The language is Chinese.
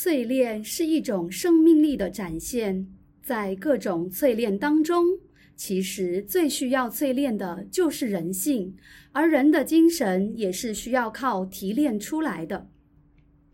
淬炼是一种生命力的展现。在各种淬炼当中其实最需要淬炼的就是人性而人的精神也是需要靠提炼出来的。